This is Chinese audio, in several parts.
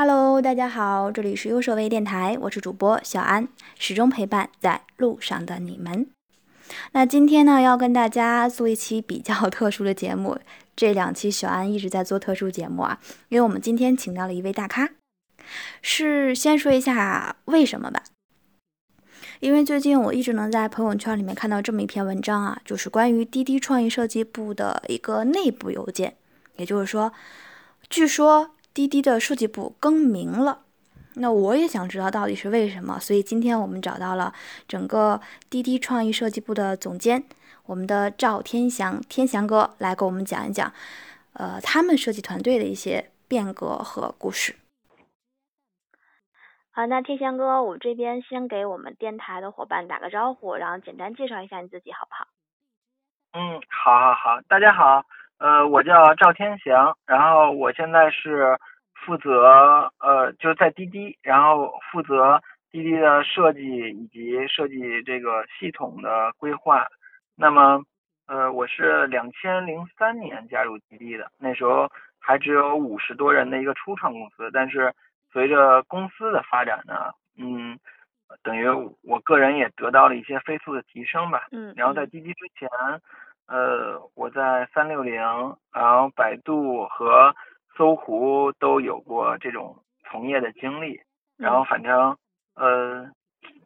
Hello，大家好，这里是优设微电台，我是主播小安，始终陪伴在路上的你们。那今天呢，要跟大家做一期比较 特殊的节目。这两期小安一直在做特殊节目啊，因为我们今天请到了一位大咖。是先说一下为什么吧，因为最近我一直能在朋友圈里面看到这么一篇文章啊，就是关于滴滴创意设计部的一个内部邮件，也就是说，据说滴滴的设计部更名了。那我也想知道到底是为什么，所以今天我们找到了整个滴滴创意设计部的总监，我们的赵天祥天祥哥来给我们讲一讲，呃，他们设计团队的一些变革和故事。好，那天祥哥，我这边先给我们电台的伙伴打个招呼，然后简单介绍一下你自己，好不好？嗯，好，好，好，大家好，呃，我叫赵天祥，然后我现在是负责呃，就在滴滴，然后负责滴滴的设计以及设计这个系统的规划。那么，呃，我是两千零三年加入滴滴的，那时候还只有五十多人的一个初创公司，但是。随着公司的发展呢，嗯，等于我个人也得到了一些飞速的提升吧。嗯。然后在滴滴之前，呃，我在三六零，然后百度和搜狐都有过这种从业的经历。然后反正呃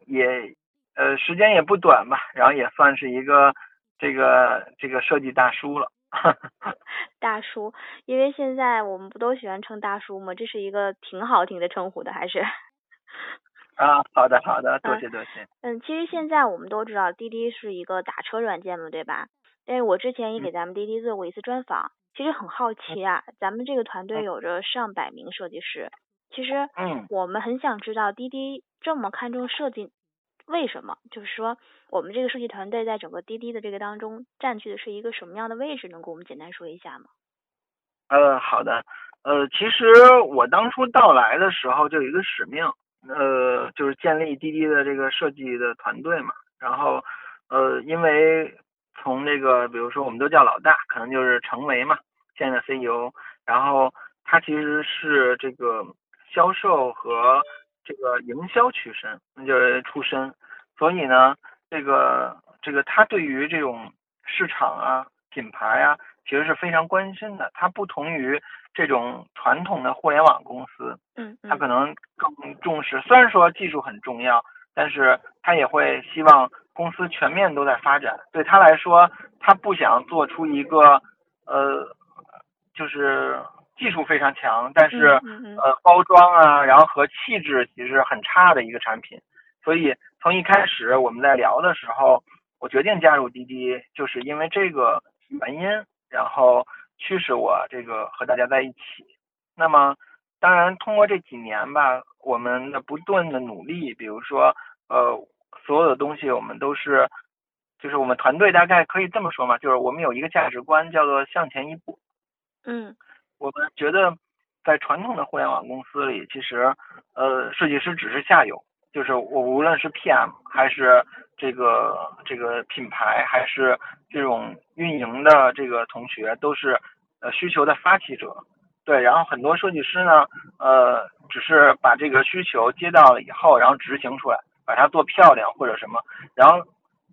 也呃时间也不短吧，然后也算是一个这个这个设计大叔了。大叔，因为现在我们不都喜欢称大叔吗？这是一个挺好听的称呼的，还是？啊，好的好的，多谢多谢。嗯，其实现在我们都知道滴滴是一个打车软件嘛，对吧？但是我之前也给咱们滴滴做过一次专访，其实很好奇啊，咱们这个团队有着上百名设计师，其实，嗯，我们很想知道滴滴这么看重设计。为什么？就是说，我们这个设计团队在整个滴滴的这个当中占据的是一个什么样的位置？能给我们简单说一下吗？呃，好的。呃，其实我当初到来的时候就有一个使命，呃，就是建立滴滴的这个设计的团队嘛。然后，呃，因为从这个，比如说我们都叫老大，可能就是成为嘛，现在的 CEO。然后他其实是这个销售和。这个营销出身，那就是出身，所以呢，这个这个他对于这种市场啊、品牌啊，其实是非常关心的。他不同于这种传统的互联网公司，嗯，他可能更重视。虽然说技术很重要，但是他也会希望公司全面都在发展。对他来说，他不想做出一个呃，就是。技术非常强，但是呃包装啊，然后和气质其实很差的一个产品。所以从一开始我们在聊的时候，我决定加入滴滴，就是因为这个原因，然后驱使我这个和大家在一起。那么当然通过这几年吧，我们的不断的努力，比如说呃所有的东西我们都是，就是我们团队大概可以这么说嘛，就是我们有一个价值观叫做向前一步。嗯。我们觉得，在传统的互联网公司里，其实，呃，设计师只是下游，就是我无论是 PM 还是这个这个品牌，还是这种运营的这个同学，都是呃需求的发起者。对，然后很多设计师呢，呃，只是把这个需求接到了以后，然后执行出来，把它做漂亮或者什么，然后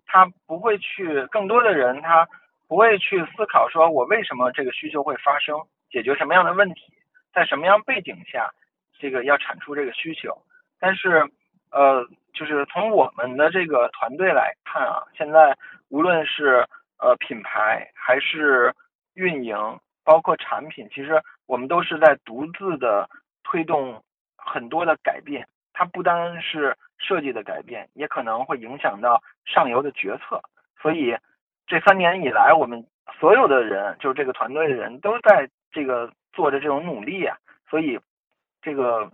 他不会去，更多的人他不会去思考说我为什么这个需求会发生。解决什么样的问题，在什么样背景下，这个要产出这个需求。但是，呃，就是从我们的这个团队来看啊，现在无论是呃品牌还是运营，包括产品，其实我们都是在独自的推动很多的改变。它不单是设计的改变，也可能会影响到上游的决策。所以，这三年以来，我们所有的人，就是这个团队的人都在。这个做着这种努力啊，所以这个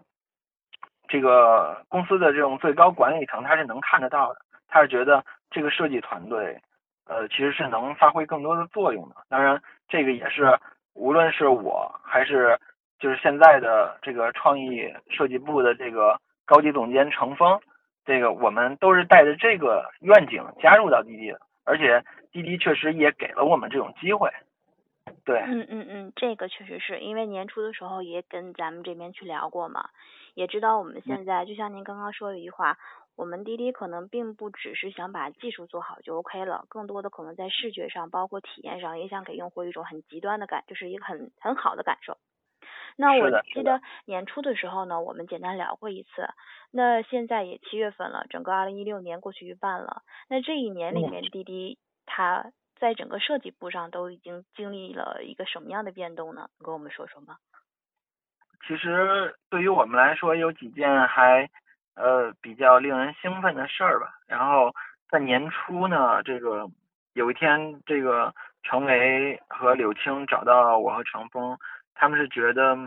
这个公司的这种最高管理层他是能看得到的，他是觉得这个设计团队呃其实是能发挥更多的作用的。当然，这个也是无论是我还是就是现在的这个创意设计部的这个高级总监程峰，这个我们都是带着这个愿景加入到滴滴的，而且滴滴确实也给了我们这种机会。对，嗯嗯嗯，这个确实是因为年初的时候也跟咱们这边去聊过嘛，也知道我们现在就像您刚刚说的一句话，我们滴滴可能并不只是想把技术做好就 OK 了，更多的可能在视觉上，包括体验上，也想给用户一种很极端的感，就是一个很很好的感受。那我记得年初的时候呢，我们简单聊过一次。那现在也七月份了，整个二零一六年过去一半了。那这一年里面，滴滴它在整个设计部上都已经经历了一个什么样的变动呢？跟我们说说吗？其实对于我们来说，有几件还呃比较令人兴奋的事儿吧。然后在年初呢，这个有一天，这个程维和柳青找到我和程峰。他们是觉得，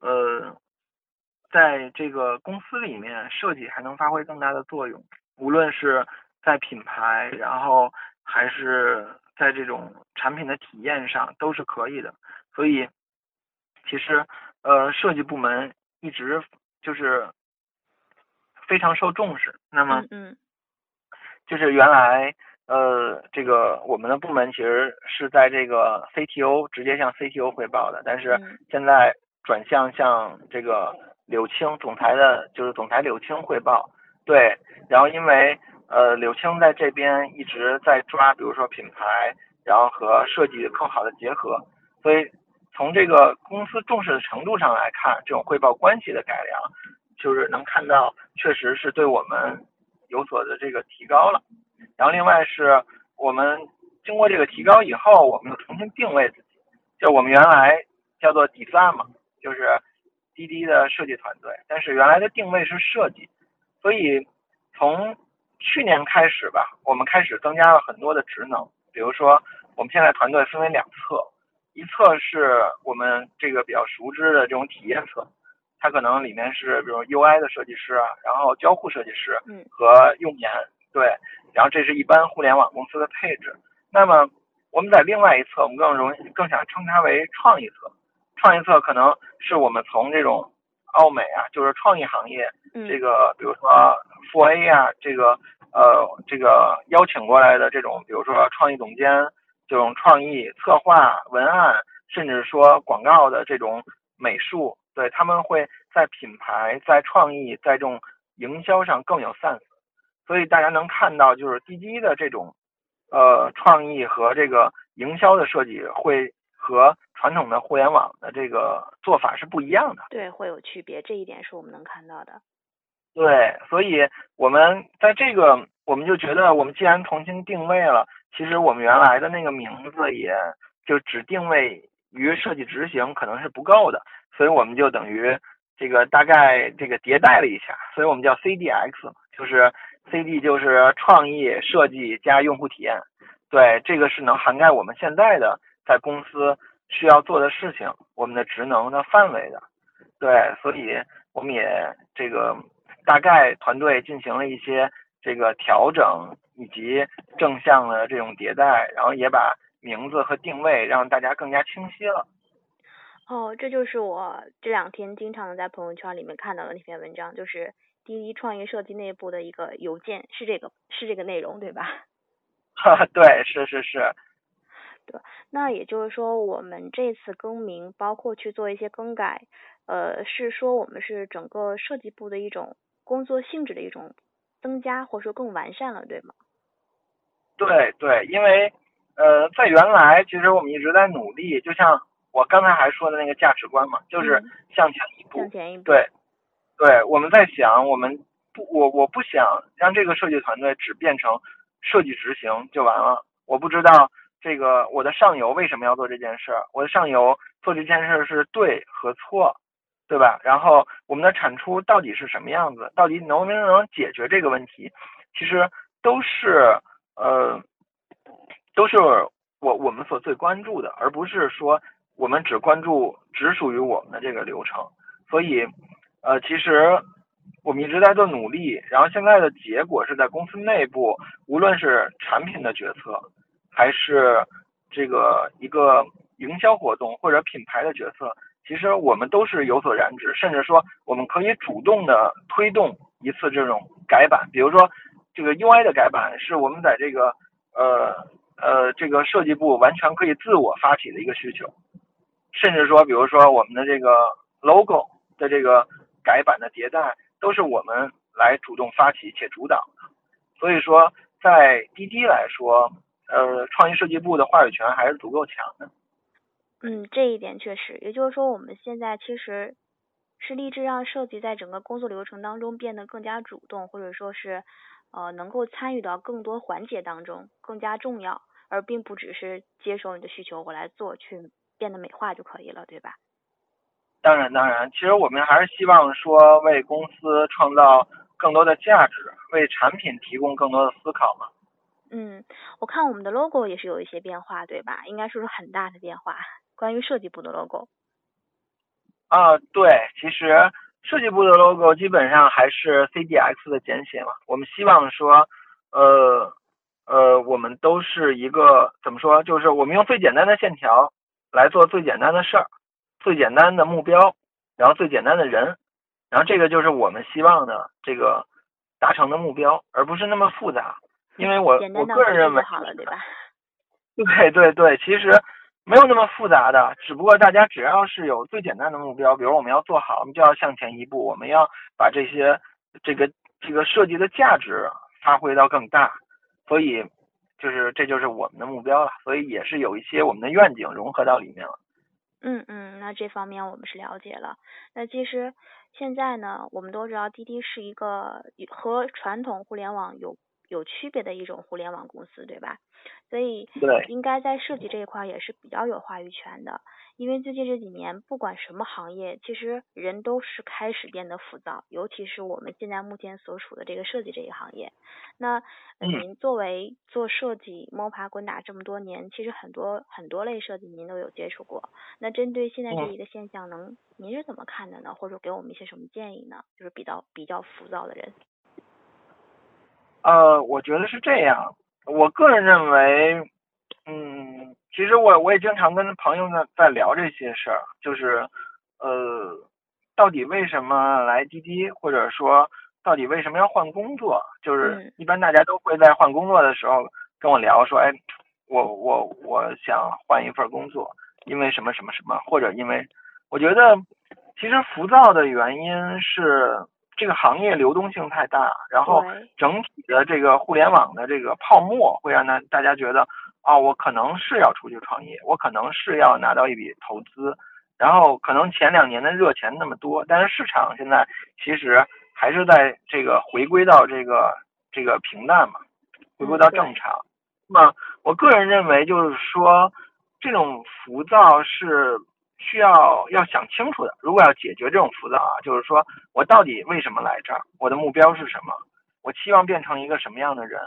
呃，在这个公司里面，设计还能发挥更大的作用，无论是在品牌，然后还是在这种产品的体验上，都是可以的。所以，其实，呃，设计部门一直就是非常受重视。那么，嗯，就是原来。呃，这个我们的部门其实是在这个 CTO 直接向 CTO 汇报的，但是现在转向向这个柳青总裁的，就是总裁柳青汇报。对，然后因为呃柳青在这边一直在抓，比如说品牌，然后和设计更好的结合，所以从这个公司重视的程度上来看，这种汇报关系的改良，就是能看到确实是对我们有所的这个提高了。然后另外是我们经过这个提高以后，我们又重新定位自己，就我们原来叫做 design 嘛，就是滴滴的设计团队，但是原来的定位是设计，所以从去年开始吧，我们开始增加了很多的职能，比如说我们现在团队分为两侧，一侧是我们这个比较熟知的这种体验侧，它可能里面是比如 UI 的设计师啊，然后交互设计师和用研。对，然后这是一般互联网公司的配置。那么我们在另外一侧，我们更容易更想称它为创意侧。创意侧可能是我们从这种奥美啊，就是创意行业，这个比如说富 A 啊，这个呃这个邀请过来的这种，比如说创意总监，这种创意策划、文案，甚至说广告的这种美术，对他们会在品牌、在创意、在这种营销上更有 sense。所以大家能看到，就是滴滴的这种，呃，创意和这个营销的设计会和传统的互联网的这个做法是不一样的。对，会有区别，这一点是我们能看到的。对，所以我们在这个，我们就觉得，我们既然重新定位了，其实我们原来的那个名字也就只定位于设计执行，可能是不够的，所以我们就等于这个大概这个迭代了一下，所以我们叫 CDX，就是。C D 就是创意设计加用户体验，对，这个是能涵盖我们现在的在公司需要做的事情，我们的职能的范围的，对，所以我们也这个大概团队进行了一些这个调整以及正向的这种迭代，然后也把名字和定位让大家更加清晰了。哦，这就是我这两天经常在朋友圈里面看到的那篇文章，就是。滴滴创意设计内部的一个邮件是这个是这个内容对吧？哈，对，是是是。对，那也就是说，我们这次更名，包括去做一些更改，呃，是说我们是整个设计部的一种工作性质的一种增加，或者说更完善了，对吗？对对，因为呃，在原来其实我们一直在努力，就像我刚才还说的那个价值观嘛，就是向前一步，向前一步，对。对，我们在想，我们不，我我不想让这个设计团队只变成设计执行就完了。我不知道这个我的上游为什么要做这件事，我的上游做这件事是对和错，对吧？然后我们的产出到底是什么样子，到底能不能解决这个问题，其实都是呃，都是我我们所最关注的，而不是说我们只关注只属于我们的这个流程，所以。呃，其实我们一直在做努力，然后现在的结果是在公司内部，无论是产品的决策，还是这个一个营销活动或者品牌的决策，其实我们都是有所染指，甚至说我们可以主动的推动一次这种改版，比如说这个 UI 的改版，是我们在这个呃呃，这个设计部完全可以自我发起的一个需求，甚至说，比如说我们的这个 logo 的这个改版的迭代，都是我们来主动发起且主导的。所以说，在滴滴来说，呃，创意设计部的话语权还是足够强的。嗯，这一点确实，也就是说，我们现在其实是立志让设计在整个工作流程当中变得更加主动，或者说是。呃，能够参与到更多环节当中更加重要，而并不只是接受你的需求我来做去变得美化就可以了，对吧？当然，当然，其实我们还是希望说为公司创造更多的价值，为产品提供更多的思考嘛。嗯，我看我们的 logo 也是有一些变化，对吧？应该说是很大的变化。关于设计部的 logo。啊，对，其实。设计部的 logo 基本上还是 CDX 的简写嘛。我们希望说，呃呃，我们都是一个怎么说？就是我们用最简单的线条来做最简单的事儿，最简单的目标，然后最简单的人，然后这个就是我们希望的这个达成的目标，而不是那么复杂。因为我我个人认为，好了，对吧？对对对，其实。没有那么复杂的，只不过大家只要是有最简单的目标，比如我们要做好，我们就要向前一步，我们要把这些这个这个设计的价值发挥到更大，所以就是这就是我们的目标了，所以也是有一些我们的愿景融合到里面了。嗯嗯，那这方面我们是了解了。那其实现在呢，我们都知道滴滴是一个和传统互联网有。有区别的一种互联网公司，对吧？所以应该在设计这一块也是比较有话语权的。因为最近这几年，不管什么行业，其实人都是开始变得浮躁，尤其是我们现在目前所处的这个设计这一行业。那您作为做设计摸爬滚打这么多年，其实很多很多类设计您都有接触过。那针对现在这一个现象，能您是怎么看的呢？或者给我们一些什么建议呢？就是比较比较浮躁的人。呃，我觉得是这样。我个人认为，嗯，其实我我也经常跟朋友呢在聊这些事儿，就是，呃，到底为什么来滴滴，或者说到底为什么要换工作？就是一般大家都会在换工作的时候跟我聊说，哎，我我我想换一份工作，因为什么什么什么，或者因为我觉得其实浮躁的原因是。这个行业流动性太大，然后整体的这个互联网的这个泡沫会让大大家觉得，哦，我可能是要出去创业，我可能是要拿到一笔投资，然后可能前两年的热钱那么多，但是市场现在其实还是在这个回归到这个这个平淡嘛，回归到正常。那么我个人认为就是说，这种浮躁是。需要要想清楚的，如果要解决这种浮躁啊，就是说我到底为什么来这儿，我的目标是什么，我期望变成一个什么样的人，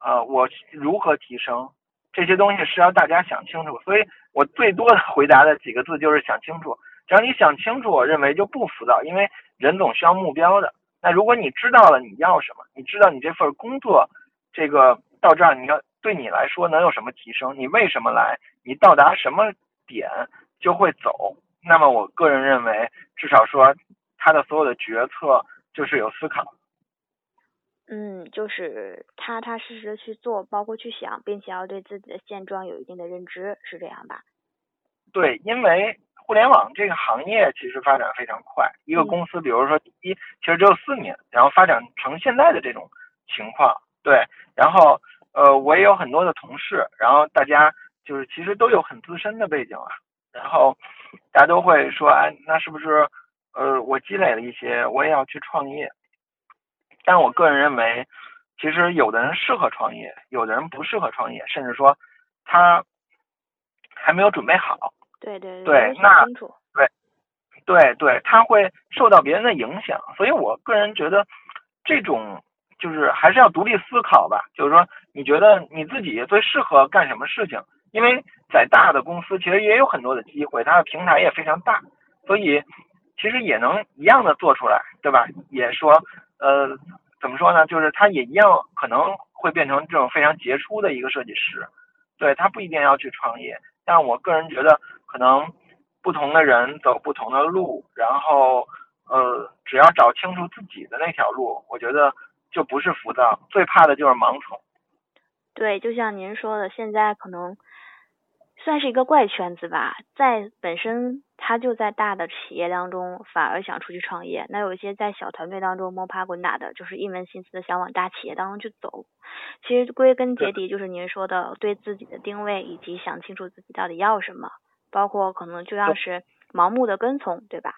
呃，我如何提升，这些东西是要大家想清楚。所以我最多的回答的几个字就是想清楚。只要你想清楚，我认为就不浮躁，因为人总需要目标的。那如果你知道了你要什么，你知道你这份工作，这个到这儿你要对你来说能有什么提升，你为什么来，你到达什么点。就会走。那么，我个人认为，至少说，他的所有的决策就是有思考。嗯，就是踏踏实实的去做，包括去想，并且要对自己的现状有一定的认知，是这样吧？对，因为互联网这个行业其实发展非常快。一个公司，比如说一，其实只有四年，然后发展成现在的这种情况。对，然后呃，我也有很多的同事，然后大家就是其实都有很资深的背景啊。然后大家都会说，哎，那是不是呃，我积累了一些，我也要去创业？但我个人认为，其实有的人适合创业，有的人不适合创业，甚至说他还没有准备好。对对对，那对对对，他会受到别人的影响。所以我个人觉得，这种就是还是要独立思考吧。就是说，你觉得你自己最适合干什么事情？因为在大的公司，其实也有很多的机会，它的平台也非常大，所以其实也能一样的做出来，对吧？也说，呃，怎么说呢？就是他也一样可能会变成这种非常杰出的一个设计师，对他不一定要去创业。但我个人觉得，可能不同的人走不同的路，然后呃，只要找清楚自己的那条路，我觉得就不是浮躁，最怕的就是盲从。对，就像您说的，现在可能算是一个怪圈子吧，在本身他就在大的企业当中，反而想出去创业。那有一些在小团队当中摸爬滚打的，就是一门心思的想往大企业当中去走。其实归根结底就是您说的，对自己的定位以及想清楚自己到底要什么，包括可能就像是盲目的跟从，对吧？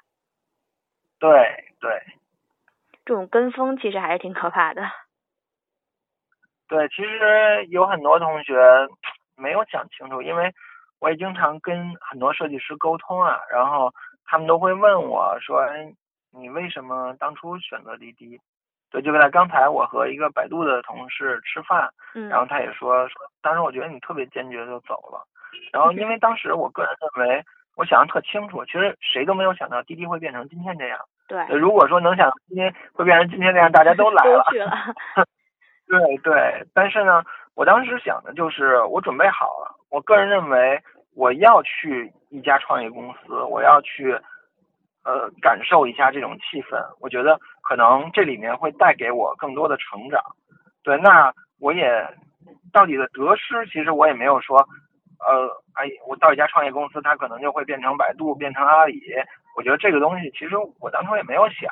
对对。这种跟风其实还是挺可怕的。对，其实有很多同学没有想清楚，因为我也经常跟很多设计师沟通啊，然后他们都会问我说：“哎，你为什么当初选择滴滴？”对，就在刚才我和一个百度的同事吃饭，然后他也说说，当时我觉得你特别坚决就走了，然后因为当时我个人认为，我想的特清楚，其实谁都没有想到滴滴会变成今天这样。对，如果说能想今天会变成今天这样，大家都来了。对对，但是呢，我当时想的就是我准备好了。我个人认为，我要去一家创业公司，我要去呃感受一下这种气氛。我觉得可能这里面会带给我更多的成长。对，那我也到底的得失，其实我也没有说，呃，哎，我到一家创业公司，它可能就会变成百度，变成阿里。我觉得这个东西，其实我当初也没有想，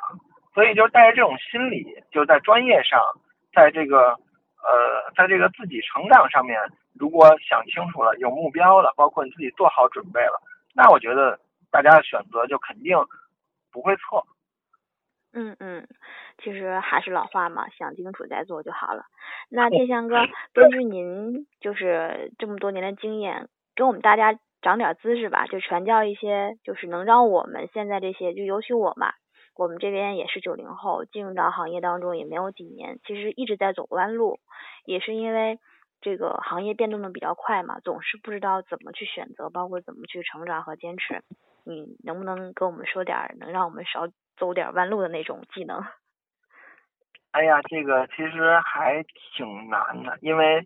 所以就带着这种心理，就在专业上。在这个呃，在这个自己成长上面，如果想清楚了，有目标了，包括你自己做好准备了，那我觉得大家的选择就肯定不会错。嗯嗯，其实还是老话嘛，想清楚再做就好了。那天祥哥，根据您就是这么多年的经验，给我们大家长点知识吧，就传教一些，就是能让我们现在这些，就尤其我嘛。我们这边也是九零后，进入到行业当中也没有几年，其实一直在走弯路，也是因为这个行业变动的比较快嘛，总是不知道怎么去选择，包括怎么去成长和坚持。你能不能跟我们说点能让我们少走点弯路的那种技能？哎呀，这个其实还挺难的，因为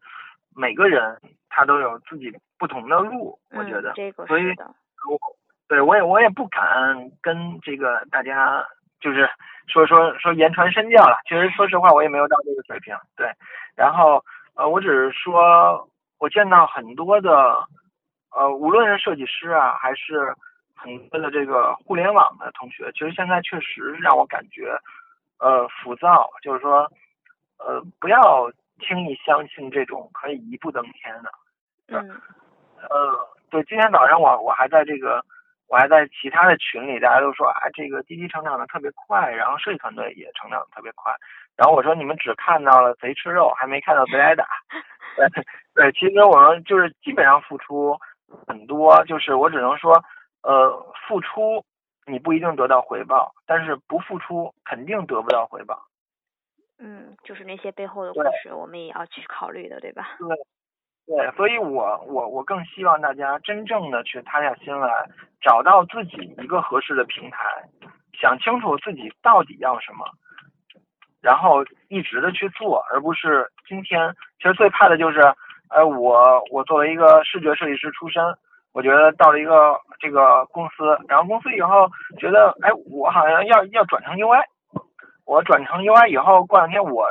每个人他都有自己不同的路，我觉得，这个所以，我对我也我也不敢跟这个大家。就是说说说言传身教了，其实说实话我也没有到这个水平，对。然后呃，我只是说，我见到很多的呃，无论是设计师啊，还是很多的这个互联网的同学，其实现在确实让我感觉呃浮躁，就是说呃不要轻易相信这种可以一步登天的。嗯。呃，对，今天早上我我还在这个。我还在其他的群里，大家都说啊，这个滴滴成长的特别快，然后设计团队也成长的特别快。然后我说你们只看到了贼吃肉，还没看到贼挨打。对对，其实我们就是基本上付出很多，就是我只能说，呃，付出你不一定得到回报，但是不付出肯定得不到回报。嗯，就是那些背后的故事，我们也要去考虑的，对吧？对。对，所以我我我更希望大家真正的去塌下心来，找到自己一个合适的平台，想清楚自己到底要什么，然后一直的去做，而不是今天。其实最怕的就是，呃，我我作为一个视觉设计师出身，我觉得到了一个这个公司，然后公司以后觉得，哎，我好像要要转成 UI，我转成 UI 以后，过两天我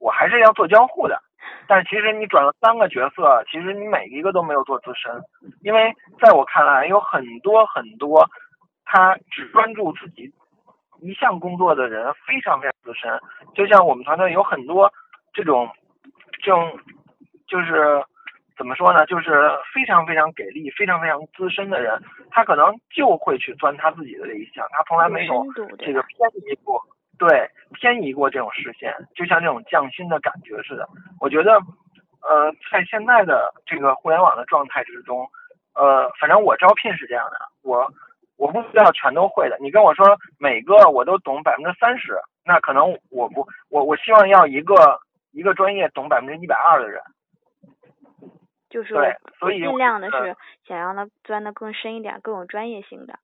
我还是要做交互的。但是其实你转了三个角色，其实你每一个都没有做资深，因为在我看来，有很多很多他只专注自己一项工作的人非常非常资深。就像我们团队有很多这种这种就是怎么说呢，就是非常非常给力、非常非常资深的人，他可能就会去钻他自己的这一项，他从来没有这个偏移过。对，偏移过这种视线，就像这种匠心的感觉似的。我觉得，呃，在现在的这个互联网的状态之中，呃，反正我招聘是这样的，我我不需要全都会的。你跟我说每个我都懂百分之三十，那可能我不，我我希望要一个一个专业懂百分之一百二的人。就是对，所以尽量的是想让他钻的更深一点，更有专业性的。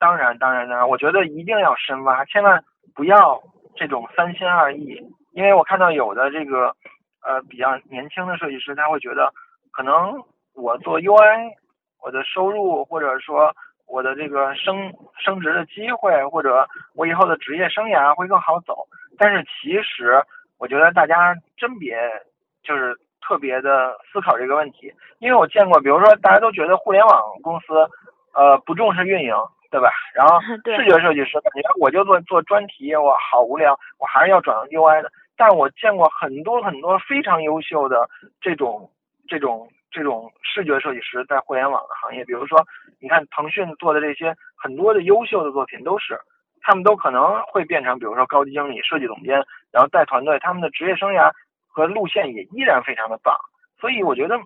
当然，当然，当然，我觉得一定要深挖，千万不要这种三心二意。因为我看到有的这个呃比较年轻的设计师，他会觉得可能我做 UI，我的收入或者说我的这个升升职的机会，或者我以后的职业生涯会更好走。但是其实我觉得大家真别就是特别的思考这个问题，因为我见过，比如说大家都觉得互联网公司，呃，不重视运营，对吧？然后视觉设计师，你看我就做做专题，我好无聊，我还是要转 UI 的。但我见过很多很多非常优秀的这种这种这种视觉设计师在互联网的行业，比如说你看腾讯做的这些很多的优秀的作品，都是他们都可能会变成，比如说高级经理、设计总监，然后带团队，他们的职业生涯。和路线也依然非常的棒，所以我觉得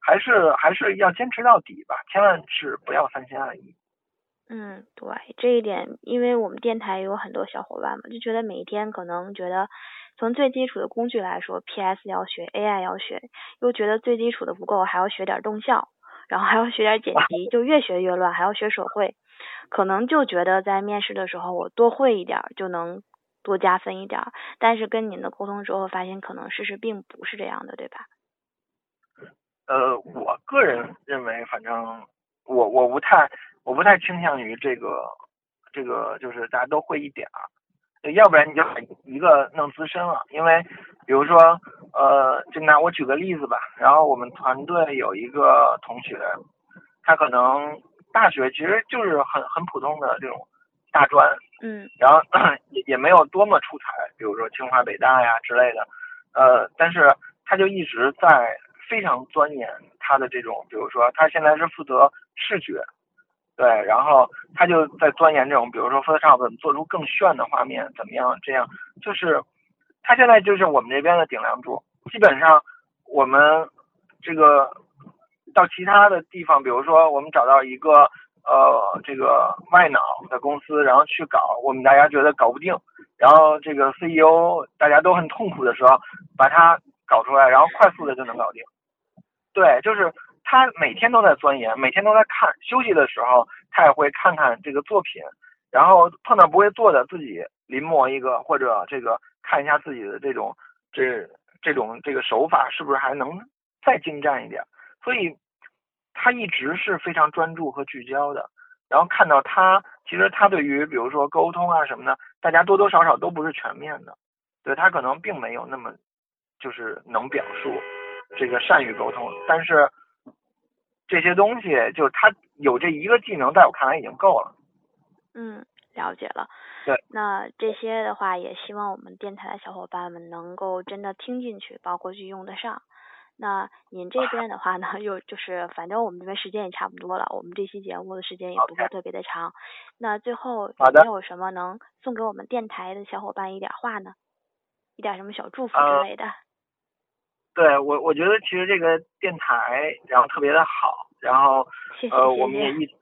还是还是要坚持到底吧，千万是不要三心二意。嗯，对，这一点，因为我们电台有很多小伙伴嘛，就觉得每一天可能觉得从最基础的工具来说，PS 要学，AI 要学，又觉得最基础的不够，还要学点动效，然后还要学点剪辑，就越学越乱，还要学手绘，可能就觉得在面试的时候我多会一点就能。多加分一点，但是跟您的沟通之后，发现可能事实并不是这样的，对吧？呃，我个人认为，反正我我不太我不太倾向于这个这个，就是大家都会一点儿，要不然你就一个弄资深了。因为比如说，呃，就拿我举个例子吧，然后我们团队有一个同学，他可能大学其实就是很很普通的这种。大专，嗯，然后 也也没有多么出彩，比如说清华北大呀之类的，呃，但是他就一直在非常钻研他的这种，比如说他现在是负责视觉，对，然后他就在钻研这种，比如说 Photoshop 怎么做出更炫的画面，怎么样，这样就是他现在就是我们这边的顶梁柱，基本上我们这个到其他的地方，比如说我们找到一个。呃，这个外脑的公司，然后去搞，我们大家觉得搞不定，然后这个 CEO 大家都很痛苦的时候，把它搞出来，然后快速的就能搞定。对，就是他每天都在钻研，每天都在看，休息的时候他也会看看这个作品，然后碰到不会做的自己临摹一个，或者这个看一下自己的这种这这种这个手法是不是还能再精湛一点，所以。他一直是非常专注和聚焦的，然后看到他，其实他对于比如说沟通啊什么的，大家多多少少都不是全面的，对他可能并没有那么就是能表述这个善于沟通，但是这些东西就是他有这一个技能，在我看来已经够了。嗯，了解了。对。那这些的话，也希望我们电台的小伙伴们能够真的听进去，包括去用得上。那您这边的话呢，又就是反正我们这边时间也差不多了，我们这期节目的时间也不会特别的长。那最后有没有什么能送给我们电台的小伙伴一点话呢？一点什么小祝福之类的？对我，我觉得其实这个电台然后特别的好，然后呃我们也一直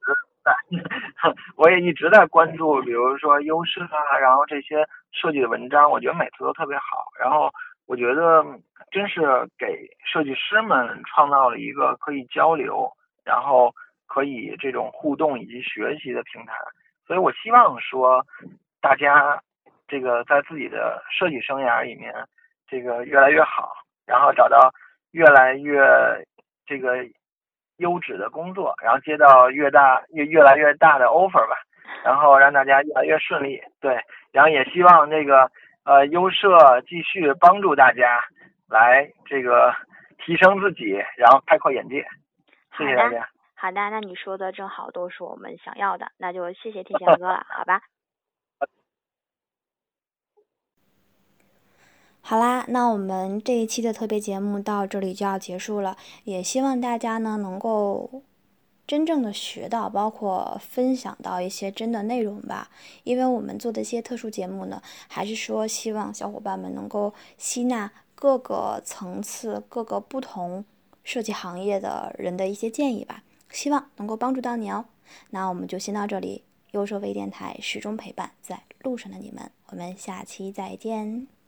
在，我也一直在关注，比如说优势啊，然后这些设计的文章，我觉得每次都特别好，然后。我觉得真是给设计师们创造了一个可以交流，然后可以这种互动以及学习的平台。所以我希望说，大家这个在自己的设计生涯里面，这个越来越好，然后找到越来越这个优质的工作，然后接到越大越越来越大的 offer 吧，然后让大家越来越顺利。对，然后也希望这个。呃，优社继续帮助大家来这个提升自己，然后开阔眼界。谢谢大家。好的，那你说的正好都是我们想要的，那就谢谢天翔哥了，好吧？好啦，那我们这一期的特别节目到这里就要结束了，也希望大家呢能够。真正的学到，包括分享到一些真的内容吧。因为我们做的一些特殊节目呢，还是说希望小伙伴们能够吸纳各个层次、各个不同设计行业的人的一些建议吧。希望能够帮助到你哦。那我们就先到这里，优设微电台始终陪伴在路上的你们，我们下期再见。